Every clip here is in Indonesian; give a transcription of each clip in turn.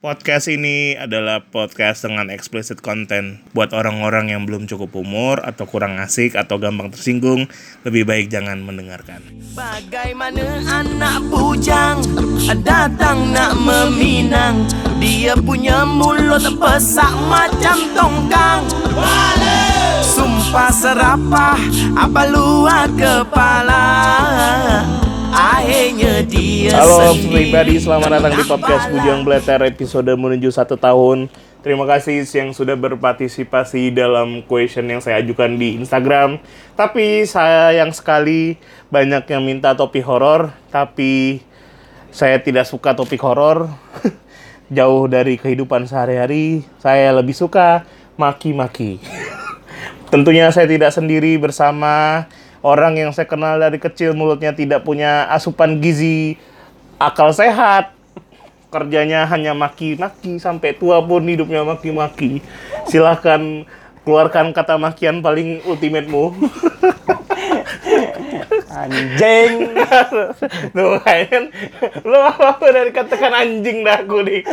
Podcast ini adalah podcast dengan explicit content buat orang-orang yang belum cukup umur atau kurang asik atau gampang tersinggung. Lebih baik jangan mendengarkan. Bagaimana anak bujang datang nak meminang Dia punya mulut pesak macam tongkang Sumpah serapah apa luar kepala Akhirnya dia Halo pribadi, selamat datang di podcast. Bujang Bleter episode menuju satu tahun. Terima kasih yang sudah berpartisipasi dalam question yang saya ajukan di Instagram. Tapi sayang sekali banyak yang minta topik horor, tapi saya tidak suka topik horor. Jauh dari kehidupan sehari-hari, saya lebih suka maki-maki. Tentunya saya tidak sendiri bersama orang yang saya kenal dari kecil mulutnya tidak punya asupan gizi akal sehat. Kerjanya hanya maki-maki sampai tua pun hidupnya maki-maki. Silahkan keluarkan kata makian paling ultimate-mu. Anjing. Tuh kan, lo apa dari katakan anjing dah aku nih.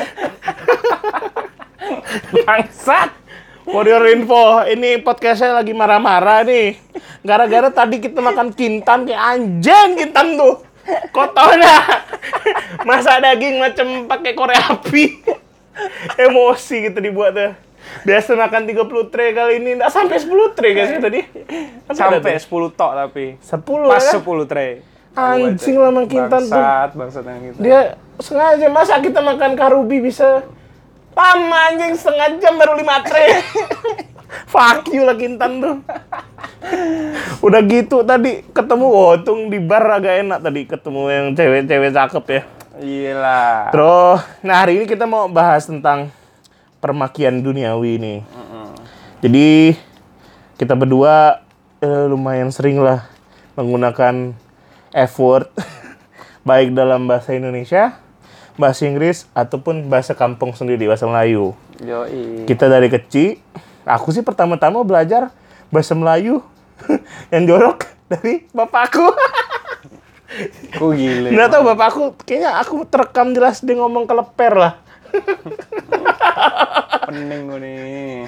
Bangsat. For your info, ini podcastnya lagi marah-marah nih. Gara-gara tadi kita makan kintan kayak anjing kintan tuh. Kotornya. Masak daging macam pakai korek api. Emosi gitu dibuat tuh. Biasa makan 30 tray kali ini enggak sampai 10 tray guys tadi. Sampai 10 tok tapi. 10 Pas ya. 10 tray. Anjing lah Kintan tuh. Bangsat, bangsat yang gitu. Dia sengaja masa kita makan karubi bisa lama anjing setengah jam baru lima tray. Fuck you lah Kintan tuh. Udah gitu tadi ketemu Wotung di bar agak enak tadi ketemu yang cewek-cewek cakep ya. Gila. Terus, nah hari ini kita mau bahas tentang permakian duniawi nih. Jadi kita berdua eh, lumayan sering lah menggunakan F word baik dalam bahasa Indonesia, bahasa Inggris ataupun bahasa kampung sendiri bahasa Melayu. Yoi. Kita dari kecil, aku sih pertama-tama belajar bahasa Melayu yang jorok dari bapakku. Ku gile. Nggak tahu bapakku, kayaknya aku terekam jelas dia ngomong keleper lah. Pening gue nih.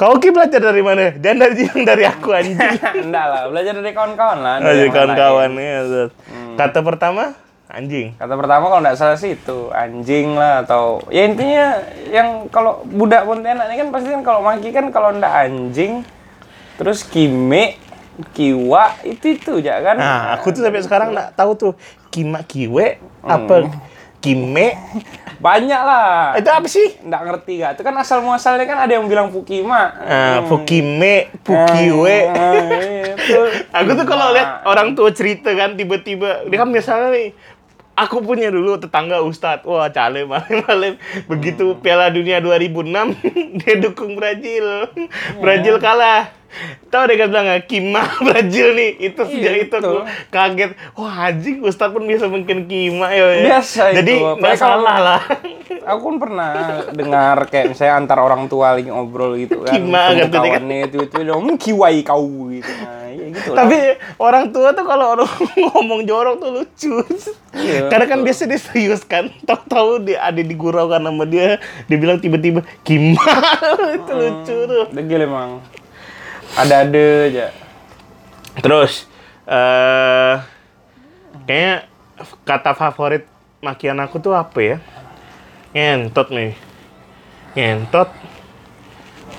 Kau Ki belajar dari mana? Jangan dari yang dari aku anjing. Enggak lah, belajar dari kawan-kawan lah. Dari kawan-kawan ya. Kata pertama anjing. Kata pertama kalau nggak salah sih itu anjing lah atau ya intinya yang kalau budak Pontianak ini kan pasti kan kalau maki kan kalau ndak anjing terus kime kiwa itu itu ya kan Nah, aku tuh sampai sekarang nggak tahu tuh kima kiwe apa kime banyak lah itu apa sih? nggak ngerti gak itu kan asal muasalnya kan ada yang bilang pukima Nah, pukime, pukiwe. Ah, itu. Aku tuh kalau lihat orang tua cerita kan tiba-tiba dia kan misalnya nih aku punya dulu tetangga Ustadz. Wah cale malam-malam begitu Piala Dunia 2006 dia dukung Brazil. Brazil kalah. Tahu dia kan bilang Kima Brazil nih. Itu sejak Iya, itu aku kaget. Wah anjing Ustadz pun bisa mungkin Kima ya. Biasa itu, jadi nggak salah lah. Aku pun pernah dengar kayak misalnya antar orang tua lagi ngobrol gitu kan. Kima, dia kan. kawannya itu itu ngomong kiwai kau gitu nah ya gitu lah. tapi orang tua tuh kalau orang ngomong jorok tuh lucu. Iya, karena kan biasa dia serius kan. Tahu-tahu dia ada digurau kan sama dia dia bilang tiba-tiba Kima itu lucu tuh. Degil emang. Ada-ada aja. terus eh kayaknya kata favorit makian aku tuh apa ya? Ngentot nih. Ngentot.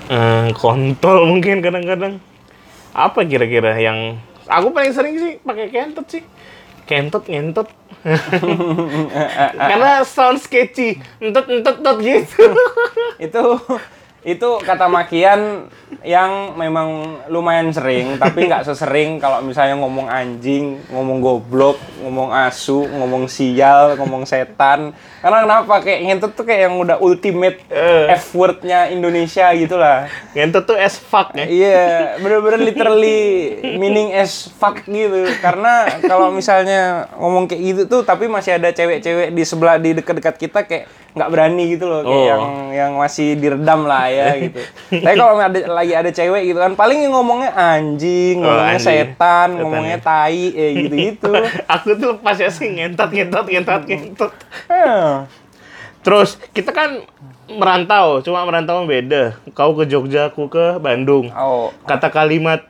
Eh, kontol mungkin kadang-kadang apa kira-kira yang aku paling sering sih pakai kentot sih. Kentot ngentot. Karena sound sketchy. Entot entot entot gitu. Itu itu kata makian yang memang lumayan sering tapi nggak sesering kalau misalnya ngomong anjing, ngomong goblok, ngomong asu, ngomong sial, ngomong setan. Karena kenapa kayak ngentut tuh kayak yang udah ultimate Eh. F wordnya Indonesia gitulah. ngentot tuh as fuck ya Iya, bener-bener literally meaning as fuck gitu. Karena kalau misalnya ngomong kayak gitu tuh, tapi masih ada cewek-cewek di sebelah di dekat-dekat kita kayak nggak berani gitu loh, kayak Oh. yang yang masih diredam lah ya gitu. tapi kalau ada lagi ada cewek gitu kan, paling yang ngomongnya anjing, Oh, ngomongnya anjing. setan, Setan, ngomongnya ya. tai, eh gitu-gitu. aku tuh lepas ya sih ngentot ngentot ngentot ngentot Eh, Terus kita kan merantau, cuma merantau beda. Kau ke Jogja, aku ke Bandung. Oh, Kata kalimat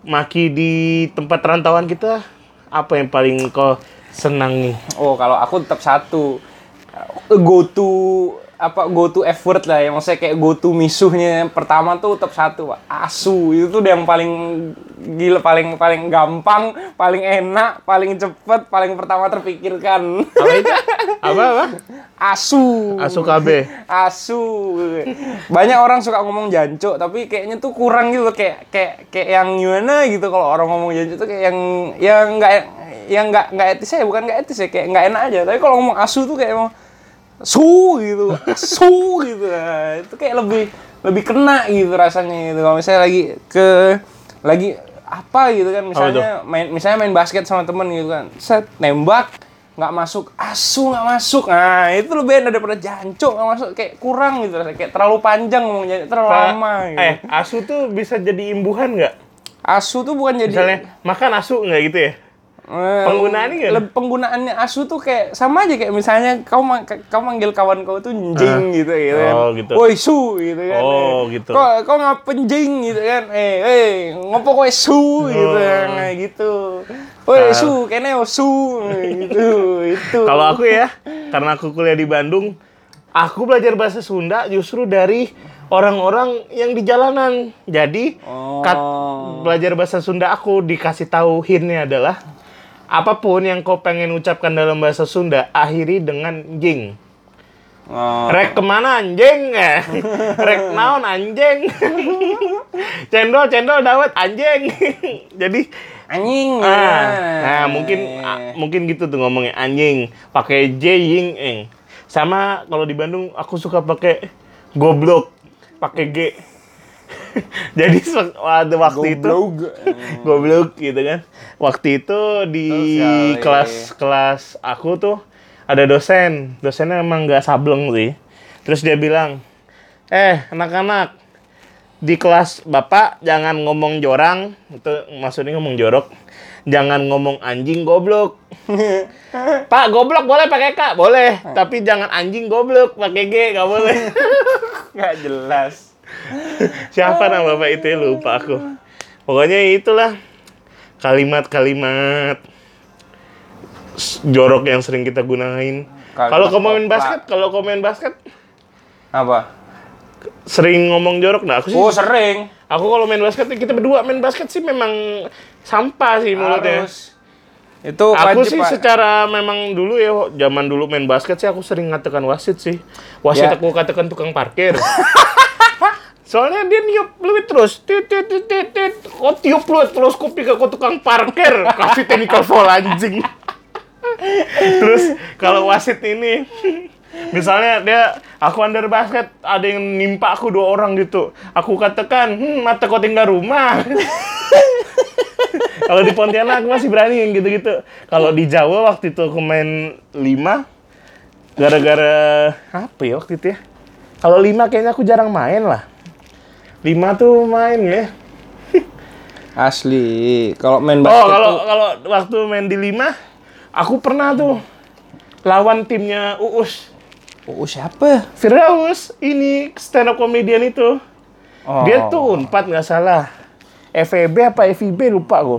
maki di tempat rantauan kita apa yang paling kau senangi? oh kalau aku tetap satu. Go to apa go to effort lah yang maksudnya kayak go to misuhnya pertama tuh tetap satu Pak. asu itu tuh yang paling gila paling paling gampang paling enak paling cepet paling pertama terpikirkan Apa itu? Apa apa? asu Asu KB. asu banyak orang suka ngomong jancuk tapi kayaknya tuh kurang gitu kayak kayak kayak yang gimana gitu kalau orang ngomong jancuk tuh kayak yang yang nggak yang nggak nggak etis ya bukan nggak etis ya kayak nggak enak aja tapi kalau ngomong asu tuh kayak emang su gitu. Asu gitu. Nah, itu kayak lebih lebih kena gitu rasanya gitu. Kalau misalnya lagi ke lagi apa gitu kan. Misalnya main misalnya main basket sama temen gitu kan. Set nembak nggak masuk. Asu nggak masuk. Nah itu lebih enak daripada jancuk nggak masuk. Kayak kurang gitu rasanya. Kayak terlalu panjang ngomong jancuk terlalu lama gitu. Eh, asu tuh bisa jadi imbuhan nggak? asu tuh bukan jadi Misalnya makan asu nggak gitu ya? Eh, Penggunaannya leb- penggunaannya asu tuh kayak sama aja kayak misalnya kau kau manggil kawan kau tuh jing gitu gitu kan. Oh, gitu. Woi su gitu kan. Oh, Eh, gitu. Kau kau ngapain jing gitu kan. Eh eh ngopo kowe su gitu kan kayak gitu. Woi Kal- su kene oh, su gitu itu. Kalau aku ya, karena aku kuliah di Bandung, aku belajar bahasa Sunda justru dari orang-orang yang di jalanan. Jadi, kat- belajar bahasa Sunda aku dikasih tahu hintnya adalah apa pun yang kau pengen ucapkan dalam bahasa Sunda, akhiri dengan jing. Oh. Rek ke mana anjing? Eh, Rek naon anjing? cendol cendol dawet anjing. Jadi anjing ah, ya. nah mungkin ah, mungkin gitu tuh ngomongnya anjing pakai j ying eng. Sama kalau di Bandung aku suka pakai goblok pakai g. Jadi ada waktu itu Goblok. gitu kan. Waktu itu di Terus ya, kelas kelas aku tuh ada dosen, dosennya emang nggak sableng sih. Terus dia bilang, eh anak-anak di kelas bapak jangan ngomong jorang, itu maksudnya ngomong jorok, jangan ngomong anjing goblok. Pak goblok boleh pakai k, boleh, tapi jangan anjing goblok pakai g, nggak boleh. Nggak jelas. Siapa nama bapak itu ya lupa aku. Pokoknya itulah kalimat-kalimat jorok yang sering kita gunain. Kalau kau main basket, kalau kau main basket Apa? sering ngomong jorok nah aku sih. Oh sering. Aku kalau main basket kita berdua main basket sih memang sampah sih mulutnya. Harus. Itu Aku wajib, sih Pak. secara memang dulu ya zaman dulu main basket sih aku sering ngatakan wasit sih. Wasit Ya. aku katakan tukang parkir. Soalnya dia niup fluid terus. Tit tit tit tit tit. Kok tiup fluid terus kok pikir kau tukang parkir. Kasih technical foul anjing. terus kalau wasit ini Misalnya dia, aku under basket, ada yang nimpa aku dua orang gitu. Aku katakan, hmm, mata kau tinggal rumah. Kalau di Pontianak aku masih berani yang gitu-gitu. Kalau di Jawa waktu itu aku main lima, gara-gara apa ya waktu itu ya? Kalau lima kayaknya aku jarang main lah. Lima tuh main ya. Asli. Kalau main Oh basket kalau tuh kalau waktu main di lima, aku pernah tuh lawan timnya Uus. Oh, siapa? Firdaus, ini stand up comedian itu. Oh. Dia tuh unpad nggak salah. FEB apa FIB lupa aku.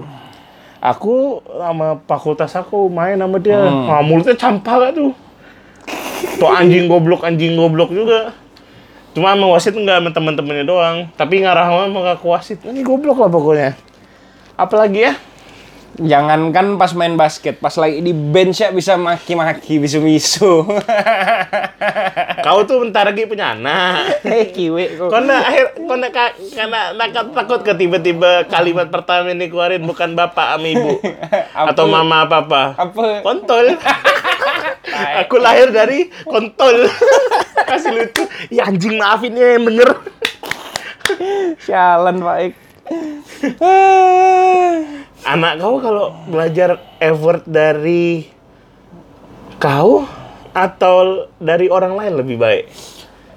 Aku sama fakultas aku main sama dia. Hmm. Wah, mulutnya campur gak tuh. Tuh anjing goblok, anjing goblok juga. Cuma sama wasit enggak sama temen-temennya doang. Tapi ngarah sama ke wasit. Ini goblok lah pokoknya. Apalagi ya? Jangankan pas main basket, pas lagi di bench ya bisa maki-maki, bisu-bisu. Kau tuh bentar lagi punya anak. Hei, kiwi kok. Kau nak akhir, kau nak ka- karena nak takut ke tiba-tiba kalimat pertama ini keluarin bukan bapak sama ibu Apa? atau mama apa apa. Apa? Kontol. Aku lahir dari kontol. Kasih lucu. Ya anjing maafin ya yang denger. Sialan, Pak Ik. Anak kau kalau belajar effort dari kau atau dari orang lain lebih baik?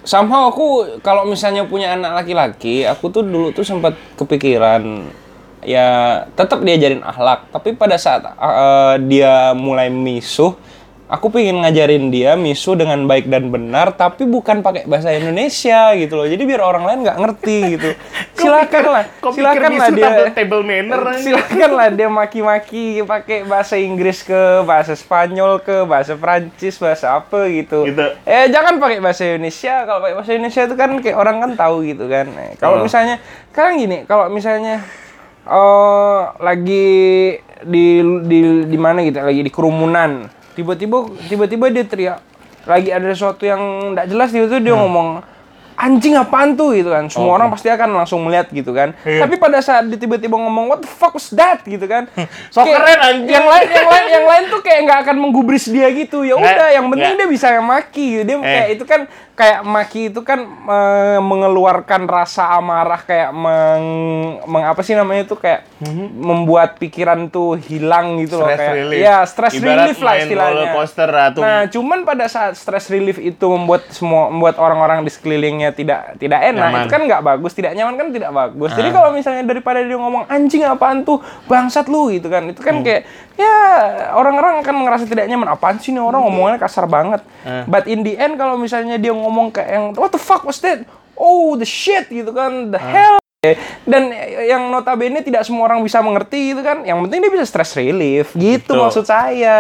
Somehow aku kalau misalnya punya anak laki-laki, aku tuh dulu tuh sempat kepikiran ya tetap diajarin akhlak, tapi pada saat uh, dia mulai misuh aku pengen ngajarin dia misu dengan baik dan benar tapi bukan pakai bahasa Indonesia gitu loh. Jadi biar orang lain nggak ngerti gitu. Silakan lah silakan lah dia table, manner silakan lah dia maki-maki pakai bahasa Inggris ke bahasa Spanyol ke bahasa Prancis bahasa apa gitu. Gitu. eh jangan pakai bahasa Indonesia. Kalau pakai bahasa Indonesia itu kan kayak orang kan tahu gitu kan. Eh, kalau Oh. misalnya sekarang gini kalau misalnya eh lagi di di di mana gitu lagi di kerumunan tiba-tiba tiba-tiba dia teriak lagi ada sesuatu yang tidak jelas tiba-tiba dia ngomong anjing apaan tuh gitu kan semua orang pasti akan langsung melihat gitu kan Iya. tapi pada saat dia tiba-tiba ngomong what the fuck was that gitu kan So Kayak keren, anjing. yang lain yang lain yang lain tuh kayak nggak akan menggubris dia gitu ya Nggak, udah yang penting nggak. dia bisa maki gitu. dia Eh. kayak itu kan kayak maki itu kan eh, mengeluarkan rasa amarah kayak meng, meng- apa sih namanya itu kayak membuat pikiran tuh hilang gitu loh. Stress kayak relief. ya stress Ibarat relief lah istilahnya. coaster atau nah cuman pada saat stress relief itu membuat semua membuat orang-orang di sekelilingnya tidak tidak enak Nyaman. itu kan nggak bagus tidak nyaman kan tidak bagus. Jadi kalau misalnya daripada dia ngomong anjing apaan tuh? Bangsat lu gitu kan itu kan kayak ya orang-orang akan ngerasa tidak nyaman. Apaan sih nih orang ngomongannya kasar banget. But in the end kalau misalnya dia ngomong kayak yang what the fuck was that oh the shit gitu kan the hell dan yang notabene tidak semua orang bisa mengerti gitu kan yang penting dia bisa stress relief gitu Betul. maksud saya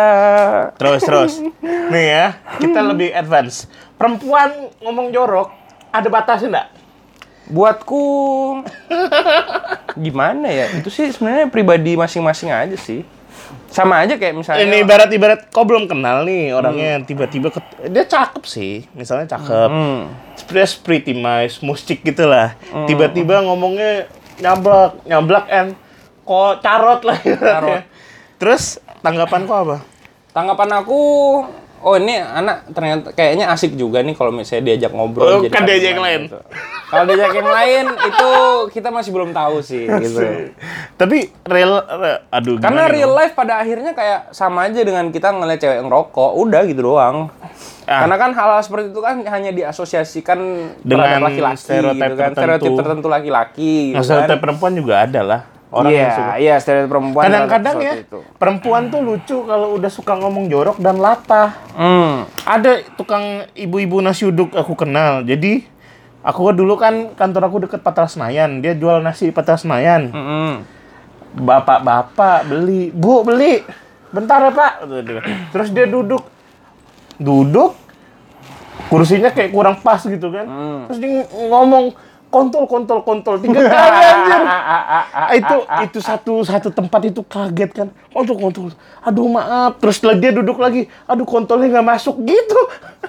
Terus terus. Nih ya, kita lebih advance. Perempuan ngomong jorok ada batasnya enggak? buatku gimana ya itu sih sebenarnya pribadi masing-masing aja sih sama aja kayak misalnya Ini ibarat-ibarat kau belum kenal nih orangnya tiba-tiba ket- dia cakep sih, misalnya cakep. Hmm. Dia pretty nice, musik gitu lah. Tiba-tiba ngomongnya nyablak, nyablak and kok carot lah ibaratnya. Terus tanggapan kau apa? tanggapan aku oh ini anak ternyata kayaknya asik juga nih kalau misalnya diajak ngobrol Oh, jadi kan diajak yang lain. gitu. kalau diajak yang lain itu kita masih belum tahu sih gitu Tapi real, re- aduh karena real dong? life pada akhirnya kayak sama aja dengan kita ngeliat cewek ngerokok udah gitu doang Ah. karena kan hal-hal seperti itu kan hanya diasosiasikan Dengan laki-laki stereotip gitu kan tertentu. stereotip tertentu laki-laki gitu Nah, kan. stereotip perempuan juga ada lah. Orang Iya, yang suka. iya stereotip perempuan. Kadang-kadang ya, itu. perempuan tuh lucu kalau udah suka ngomong jorok dan latah. Hmm. Ada tukang ibu-ibu nasi uduk aku kenal. Jadi aku dulu kan kantor aku deket Patra Senayan. Dia jual nasi di Patra Senayan. Mm-mm. Bapak-bapak beli, bu beli, bentar ya pak. Terus dia duduk, duduk, kursinya kayak kurang pas gitu kan. Terus dia ngomong kontol kontol kontol tiga kali anjir. Ah, itu itu satu satu tempat itu kaget kan. Kontol kontol. Aduh maaf. Terus dia duduk lagi aduh kontolnya nggak masuk gitu.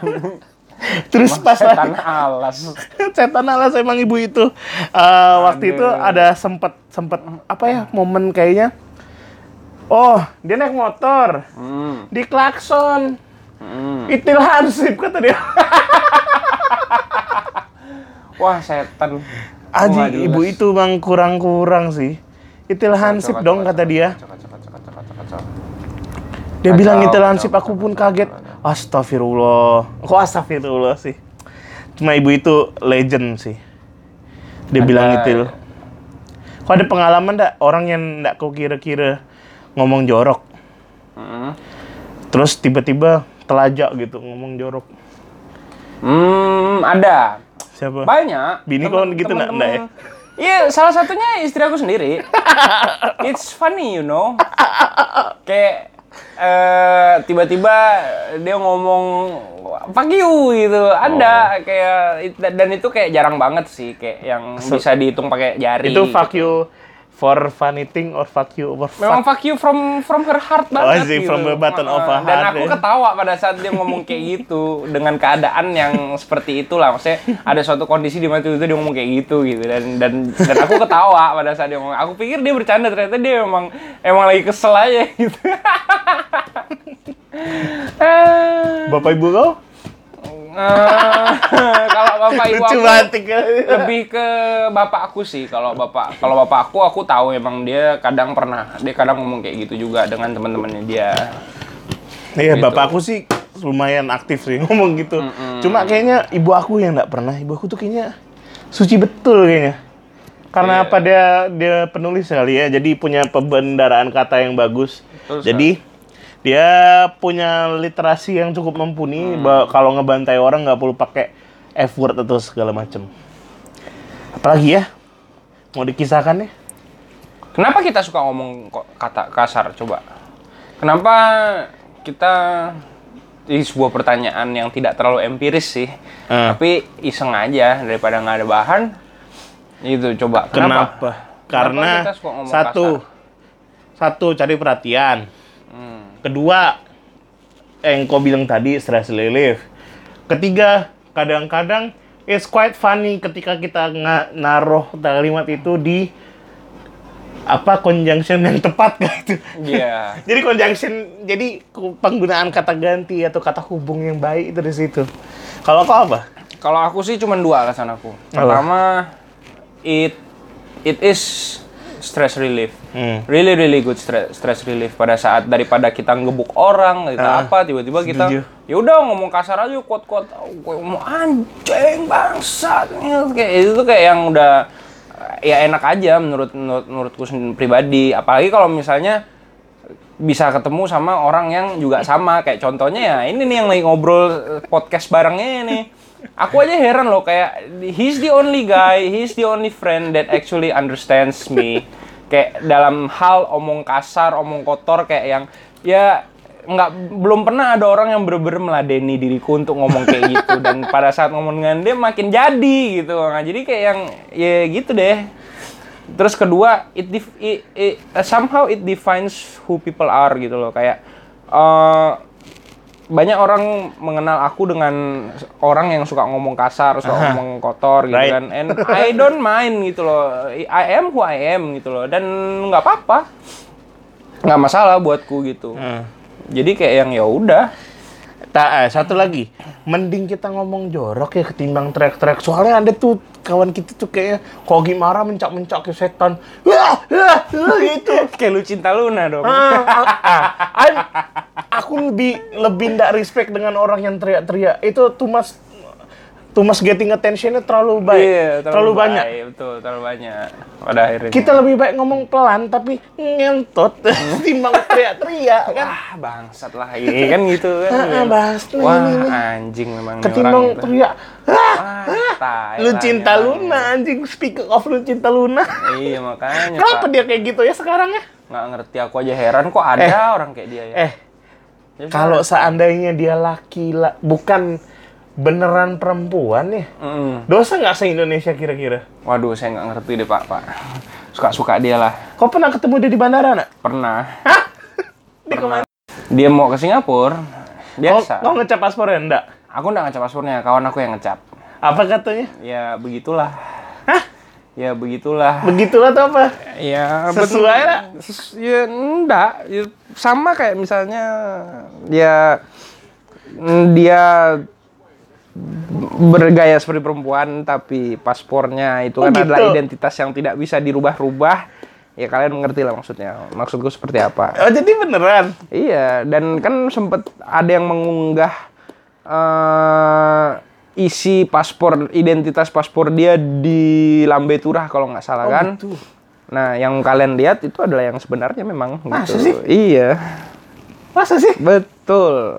Terus pas Setan alas. setan alas emang ibu itu. Eh, waktu itu ada sempet sempet apa ya momen kayaknya. Oh dia naik motor. Hmm. di klakson. Hmm. itil hansip kata dia Wah, setan. Aji ibu itu bang kurang-kurang sih itil hansip Kacau, dong kacau, kata dia kacau. Dia bilang lansip, kacau, aku pun kaget. Astagfirullah. Kok astagfirullah sih? Cuma ibu itu legend sih. Dia Ada- bilang itu. Kok ada pengalaman ndak orang yang ndak kau kira-kira ngomong jorok, Mm. terus tiba-tiba telajak gitu ngomong jorok. Hmm, ada. Siapa? Banyak. Bini kau gitu nggak- nggak ya? Iya, salah satunya istri aku sendiri. It's funny, you know. Kayak eh, tiba-tiba dia ngomong fuck you gitu. Ada kayak it- dan itu kayak jarang banget sih kayak yang bisa dihitung pakai jari. itu fuck gitu. you for funny thing or fuck you over Memang fuck. fuck you from from her heart Oh, banget sih, gitu. from the bottom of her Dan heart, aku ya. ketawa pada saat dia ngomong kayak gitu dengan keadaan yang seperti itulah. Maksudnya ada suatu kondisi di mana itu dia ngomong kayak gitu gitu dan dan dan aku ketawa pada saat dia ngomong. Aku pikir dia bercanda ternyata dia emang emang lagi kesel aja gitu. Bapak ibu kau? kalau bapak ibu Lucu aku banget. lebih ke bapak aku sih kalau bapak kalau bapak aku aku tahu emang dia kadang pernah dia kadang ngomong kayak gitu juga dengan teman-temannya dia Iya, Gitu. bapak aku sih lumayan aktif sih ngomong gitu. Cuma kayaknya ibu aku yang nggak pernah. Ibu aku tuh kayaknya suci betul kayaknya. Karena Iya. apa dia dia penulis kali ya, jadi punya pembendaraan kata yang bagus. Betul, jadi Dia punya literasi yang cukup mumpuni. Hmm. Kalau ngebantai orang nggak perlu pakai F word atau segala macem. Apalagi ya? Mau dikisahkan ya? Kenapa kita suka ngomong kata kasar? Coba. Kenapa kita ini sebuah pertanyaan yang tidak terlalu empiris sih, Eh. tapi iseng aja daripada nggak ada bahan. Itu coba. Kenapa? Karena kita suka ngomong satu, satu cari perhatian. Hmm. Kedua, eh, yang kau bilang tadi stress relief. Ketiga, kadang-kadang it's quite funny ketika kita nga- naruh kalimat itu di apa conjunction yang tepat gitu. Iya. Jadi conjunction, jadi penggunaan kata ganti atau kata hubung yang baik itu di situ. Kalau kau apa? Kalau aku sih cuma dua alasan aku. Pertama, it it is stress relief. Hmm. Really really good stress stress relief pada saat daripada kita ngebuk orang, kita Ah, apa tiba-tiba kita ya udah ngomong kasar aja kuat-kuat ngomong anjing bangsat. Kayak itu tuh kayak yang udah ya enak aja menurut menurut menurutku sendiri pribadi. Apalagi kalau misalnya bisa ketemu sama orang yang juga sama. Kayak contohnya ya ini nih yang lagi ngobrol podcast barengnya nih aku aja heran loh kayak he's the only guy he's the only friend that actually understands me. Kayak dalam hal omong kasar omong kotor kayak yang ya nggak belum pernah ada orang yang bener-bener meladeni diriku untuk ngomong kayak gitu. Dan pada saat ngomong dengan dia makin jadi gitu. Nah jadi kayak yang ya gitu deh. Terus kedua, it, it- it- somehow it defines who people are gitu loh. Kayak uh, banyak orang mengenal aku dengan orang yang suka ngomong kasar, suka ngomong kotor gitu Right. kan. And I don't mind gitu loh. I am who I am gitu loh. Dan nggak apa-apa. Nggak masalah buatku gitu. Hmm. Jadi kayak yang ya udah. Tak, eh, satu lagi. Mending kita ngomong jorok ya ketimbang teriak-teriak. Soalnya ada tuh kawan kita tuh kayak kalau marah mencak-mencak ke setan. Wah, wah, wah, gitu. Kayak lu cinta Luna dong. Ah, ah, ah. Aku lebih lebih ndak respect dengan orang yang teriak-teriak. Itu too much too much getting attentionnya terlalu baik. Iya, terlalu, banyak. baik, Betul, terlalu banyak. Pada akhirnya. Kita lebih baik ngomong pelan tapi ngentot ketimbang teriak-teriak kan. Wah, bangsat lah ini kan gitu kan. Ah, nih, Wah, ini, ini. anjing memang Ketimbang orang gitu. teriak. Ah, Wah, tai lu cinta. Luna anjing speaker of lu cinta Luna. Iya, makanya Kenapa Pak. dia kayak gitu ya sekarang ya? Nggak ngerti aku aja heran kok ada orang kayak dia ya. Eh, Ya, kalau seandainya dia laki la- bukan beneran perempuan ya, Mm. dosa nggak se Indonesia kira-kira? Waduh, saya nggak ngerti deh, Pak, Pak. Suka-suka dia lah. Kau pernah ketemu dia di bandara nak? Pernah. Di ke mana? Dia mau ke Singapura. Kau, Biasa. kau ngecap paspornya enggak? Aku nggak ngecap paspornya, kawan aku yang ngecap. Apa katanya? Ya, begitulah. Ya, begitulah. Begitulah tuh apa? Ya, Sesuai lah. Ses- Ya enggak, ya, sama kayak misalnya ya mm, dia bergaya seperti perempuan tapi paspornya itu Oh, kan adalah gitu. identitas yang tidak bisa dirubah-rubah. Ya kalian mengerti lah maksudnya. Maksudku seperti apa. Oh jadi beneran? Iya, dan kan sempet ada yang mengunggah eh isi paspor identitas paspor dia di Lambe Turah kalau nggak salah kan. gitu. Nah, yang kalian lihat itu adalah yang sebenarnya memang Masa gitu. sih? Iya, Masa sih? betul.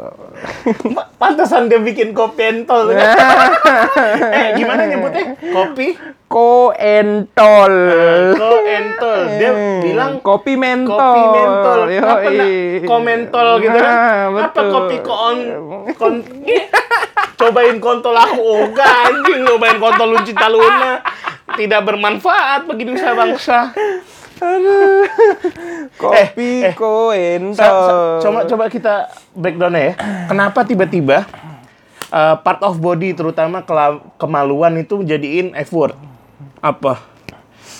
Pantesan dia bikin kopi entol. eh gimana nyebutnya? Kopi? Koentol. Ko entol. Dia bilang kopi mentol. kopi mentol. Enggak komentol gitu kan? Nah, Apa kopi kon kon cobain kontol aku Oga anjing cobain kontol lu cinta Luna tidak bermanfaat bagi nusa bangsa. Kopi Eh, eh. koentol. Sa- sa- coba coba kita breakdown ya. Kenapa tiba-tiba uh, part of body terutama kemaluan itu jadiin F word? Apa?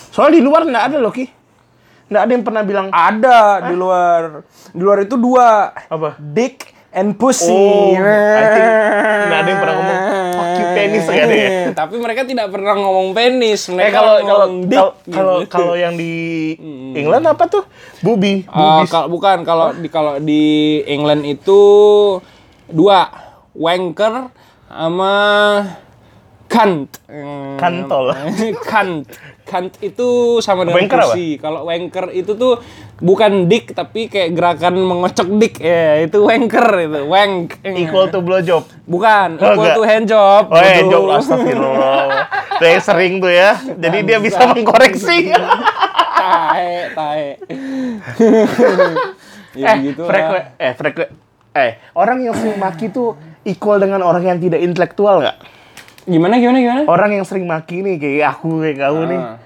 Soal di luar nggak ada loh Ki. Nggak ada yang pernah bilang Ada di luar. Di luar itu dua. apa? Dick and pussy. Oh, I think nggak ada yang pernah ngomong penis nggak ada ya. Tapi mereka tidak pernah ngomong penis. Eh Mereka kalau kalau dick. kalau- kalau gitu. kalau yang di England apa tuh? Bubi. Ah, kalau bukan kalau di kalau di England itu dua wanker sama Kant. Hmm, Kantol. Kant. Kant itu sama dengan Wanker pussy. Kalau wanker itu tuh bukan dick tapi kayak gerakan mengocok dick ya, itu wanker itu. Wank. Equal to blowjob. Bukan, Oh, equal enggak. to hand job. Oh ya, bodoh. job astagfirullah. Saya sering tuh ya. Jadi dia bisa mengkoreksi. tae, tae. ya eh, gitu frekue, eh, frekue, eh, orang yang sering maki tuh equal dengan orang yang tidak intelektual nggak? Gimana gimana gimana? Orang yang sering maki nih kayak aku kayak kamu nih Ah.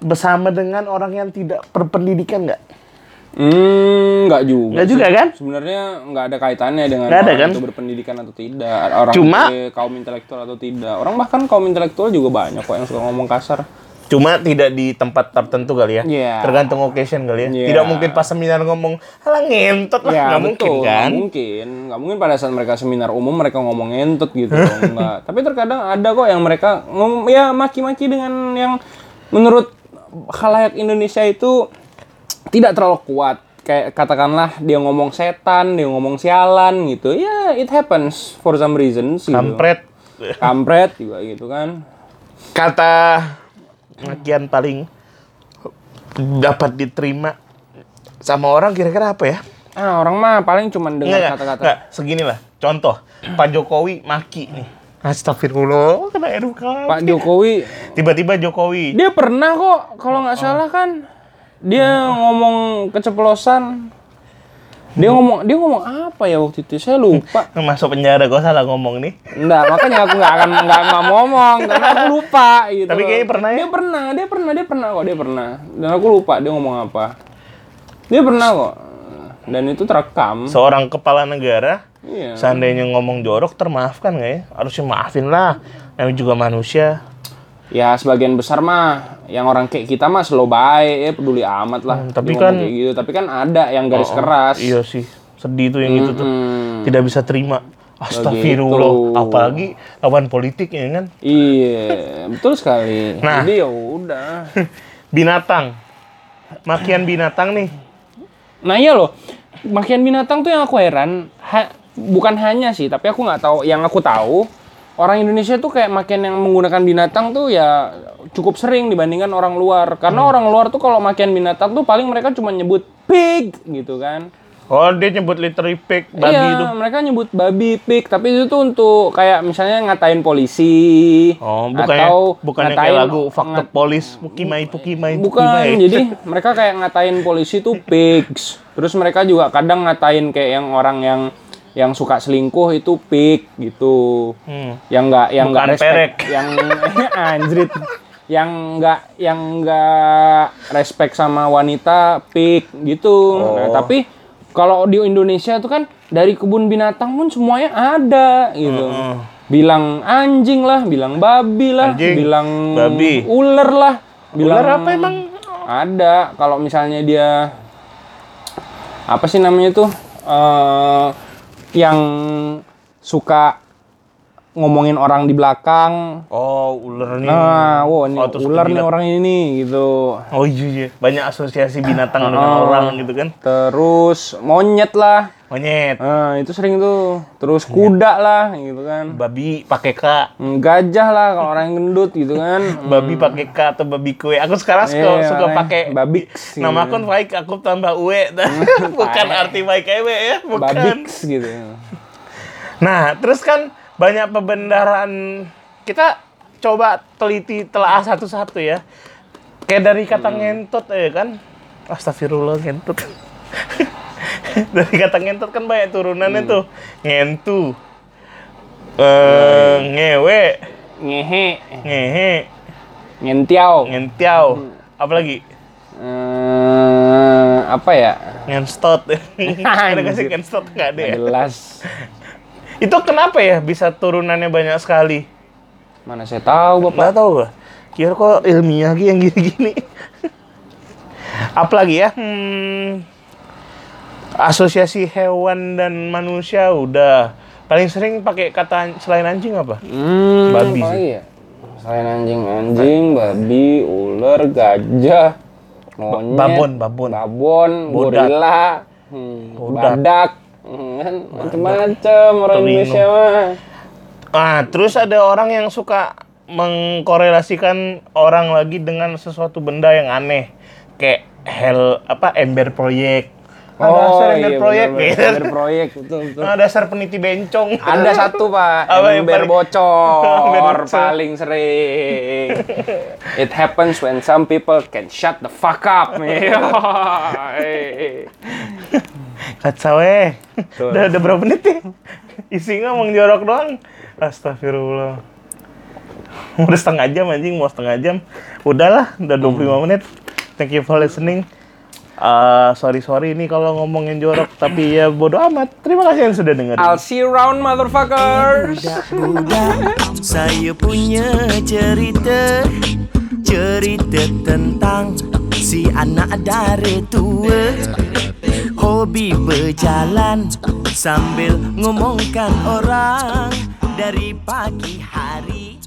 bersama dengan orang yang tidak berpendidikan nggak? Hmm, nggak juga. Nggak juga kan? Sebenarnya nggak ada kaitannya dengan Nggak ada orang kan? itu berpendidikan atau tidak, orang Cuma- kaum intelektual atau tidak. Orang bahkan kaum intelektual juga banyak kok yang suka ngomong kasar. Cuma tidak di tempat tertentu kali ya. Iya. Tergantung occasion kali ya. Iya. Tidak mungkin pas seminar ngomong, halah ngentot lah. Ya nggak mungkin kan? nggak mungkin, nggak mungkin pada saat mereka seminar umum mereka ngomong ngentut gitu, dong. nggak. Tapi terkadang ada kok yang mereka ngom ya maki-maki dengan yang menurut khalayak Indonesia itu tidak terlalu kuat. Kayak katakanlah dia ngomong setan, dia ngomong sialan gitu. Ya it happens for some reasons. Gitu. Kampret. Kampret juga gitu kan. Kata makian paling dapat diterima sama orang kira-kira apa ya? Ah orang mah paling cuma dengar kata-kata. enggak. Segini lah. Contoh, Pak Jokowi maki nih. Astagfirullah, kena RUK. Pak Jokowi Tiba-tiba Jokowi. Dia pernah kok, kalau nggak salah kan, dia ngomong keceplosan. Dia ngomong, dia ngomong apa ya waktu itu? Saya lupa. Masuk penjara, gue salah ngomong nih. Enggak, makanya aku nggak akan nggak nggak ngomong karena aku lupa gitu. Tapi kayaknya pernah ya? Dia pernah, dia pernah, dia pernah kok, dia pernah. Dan aku lupa dia ngomong apa. Dia pernah kok. Dan itu terekam. Seorang kepala negara, Iya. seandainya ngomong jorok, termaafkan nggak ya? Harusnya maafin lah. Namanya juga manusia. Ya sebagian besar mah yang orang kayak kita mah slow baik ya peduli amat lah. Hmm, tapi kan- kayak gitu. Tapi kan ada yang garis keras. Iya sih, sedih tuh yang itu tuh. Hmm. Tidak bisa terima. Astagfirullah. Begitu. Apalagi lawan politik ya kan? Iya, betul sekali. Nah. Jadi ya udah. Binatang. Makian binatang nih. Nah iya loh, makian binatang tuh yang aku heran, ha- bukan hanya sih, tapi aku nggak tahu. Yang aku tahu, orang Indonesia tuh kayak makian yang menggunakan binatang tuh ya cukup sering dibandingkan orang luar. Karena orang luar tuh kalau makian binatang tuh paling mereka cuma nyebut pig gitu kan. Oh, dia nyebut literary pig, babi iya, itu. mereka nyebut babi, pig, tapi itu tuh untuk kayak misalnya ngatain polisi. Oh, bukannya atau bukannya kayak ngatain- lagu Fuck the Police, Pukimai Pukimai Bukan, Pukimai. jadi mereka kayak ngatain polisi tuh pigs. Terus mereka juga kadang ngatain kayak yang orang yang yang suka selingkuh itu pig gitu. Hmm. Yang enggak yang enggak Bukan respect, perek. yang anjrit. Yang enggak yang enggak respect sama wanita pig gitu. Nah, Oh. tapi kalau di Indonesia tuh kan dari kebun binatang pun semuanya ada gitu. Bilang anjing lah, bilang babi lah, Anjing, bilang babi. ular lah, bilang Ular apa emang? ada kalau misalnya dia apa sih namanya tuh eh yang suka ngomongin orang di belakang Oh, ular nih. nah wow ini Oh, ular nih orang ini gitu Oh iya, iya. banyak asosiasi binatang dengan Oh. orang gitu kan. terus monyet lah Monyet, nah itu sering tuh terus kuda lah gitu kan babi pakai K, Hmm, gajah lah kalau orang yang gendut gitu kan babi pakai K atau babi kue. Aku sekarang suka, Iya, suka makanya pakai Babix, Nama akun baik aku tambah UE. bukan arti baik ewe ya, bukan. babix gitu Nah, terus kan banyak pembendaraan kita coba teliti telaah satu-satu ya. Kayak dari kata ngentot ya kan. Astagfirullah ngentot. dari kata ngentot kan banyak turunannya tuh. Ngentu. Eh, ngewe, ngehe ngehe, ngentiau ngentiau. Apalagi? eh apa ya Ngenstot. Ada nggak sih Anjir. ngenstot nggak ada ya? jelas Itu kenapa ya bisa turunannya banyak sekali? mana saya tahu bapak Nggak tahu gua. Kira kok ilmiah yang gini-gini. Apalagi ya? Hmm, asosiasi hewan dan manusia udah. Paling sering pakai kata selain anjing apa? hmm, Babi apa sih. ya selain anjing anjing babi ular gajah monyet babon, babon. babon Bodak. gorila hmm, Bodak. badak hmm, macem-macem orang Torino. Indonesia mah Ah, terus ada orang yang suka mengkorelasikan orang lagi dengan sesuatu benda yang aneh kayak hell apa ember proyek Ah, dasar ember proyek bener, gitu. bener. Ember proyek betul betul. Ah, dasar peniti bencong. Ada satu pak, Apa yang ember paling- bocor, paling sering. It happens when some people can shut the fuck up. Kacau eh. Udah, udah berapa menit ya? Isinya ngomong jorok doang. Astagfirullah. Udah setengah jam anjing. Mau setengah jam. Udahlah udah 25 menit. Thank you for listening Eh, sorry sorry ini kalau ngomongin jorok tapi ya bodo amat. Terima kasih yang sudah dengerin. I'll see you around motherfuckers. Budak saya punya cerita. Cerita tentang si anak dari tua. Hobi berjalan sambil ngomongkan orang Dari pagi hari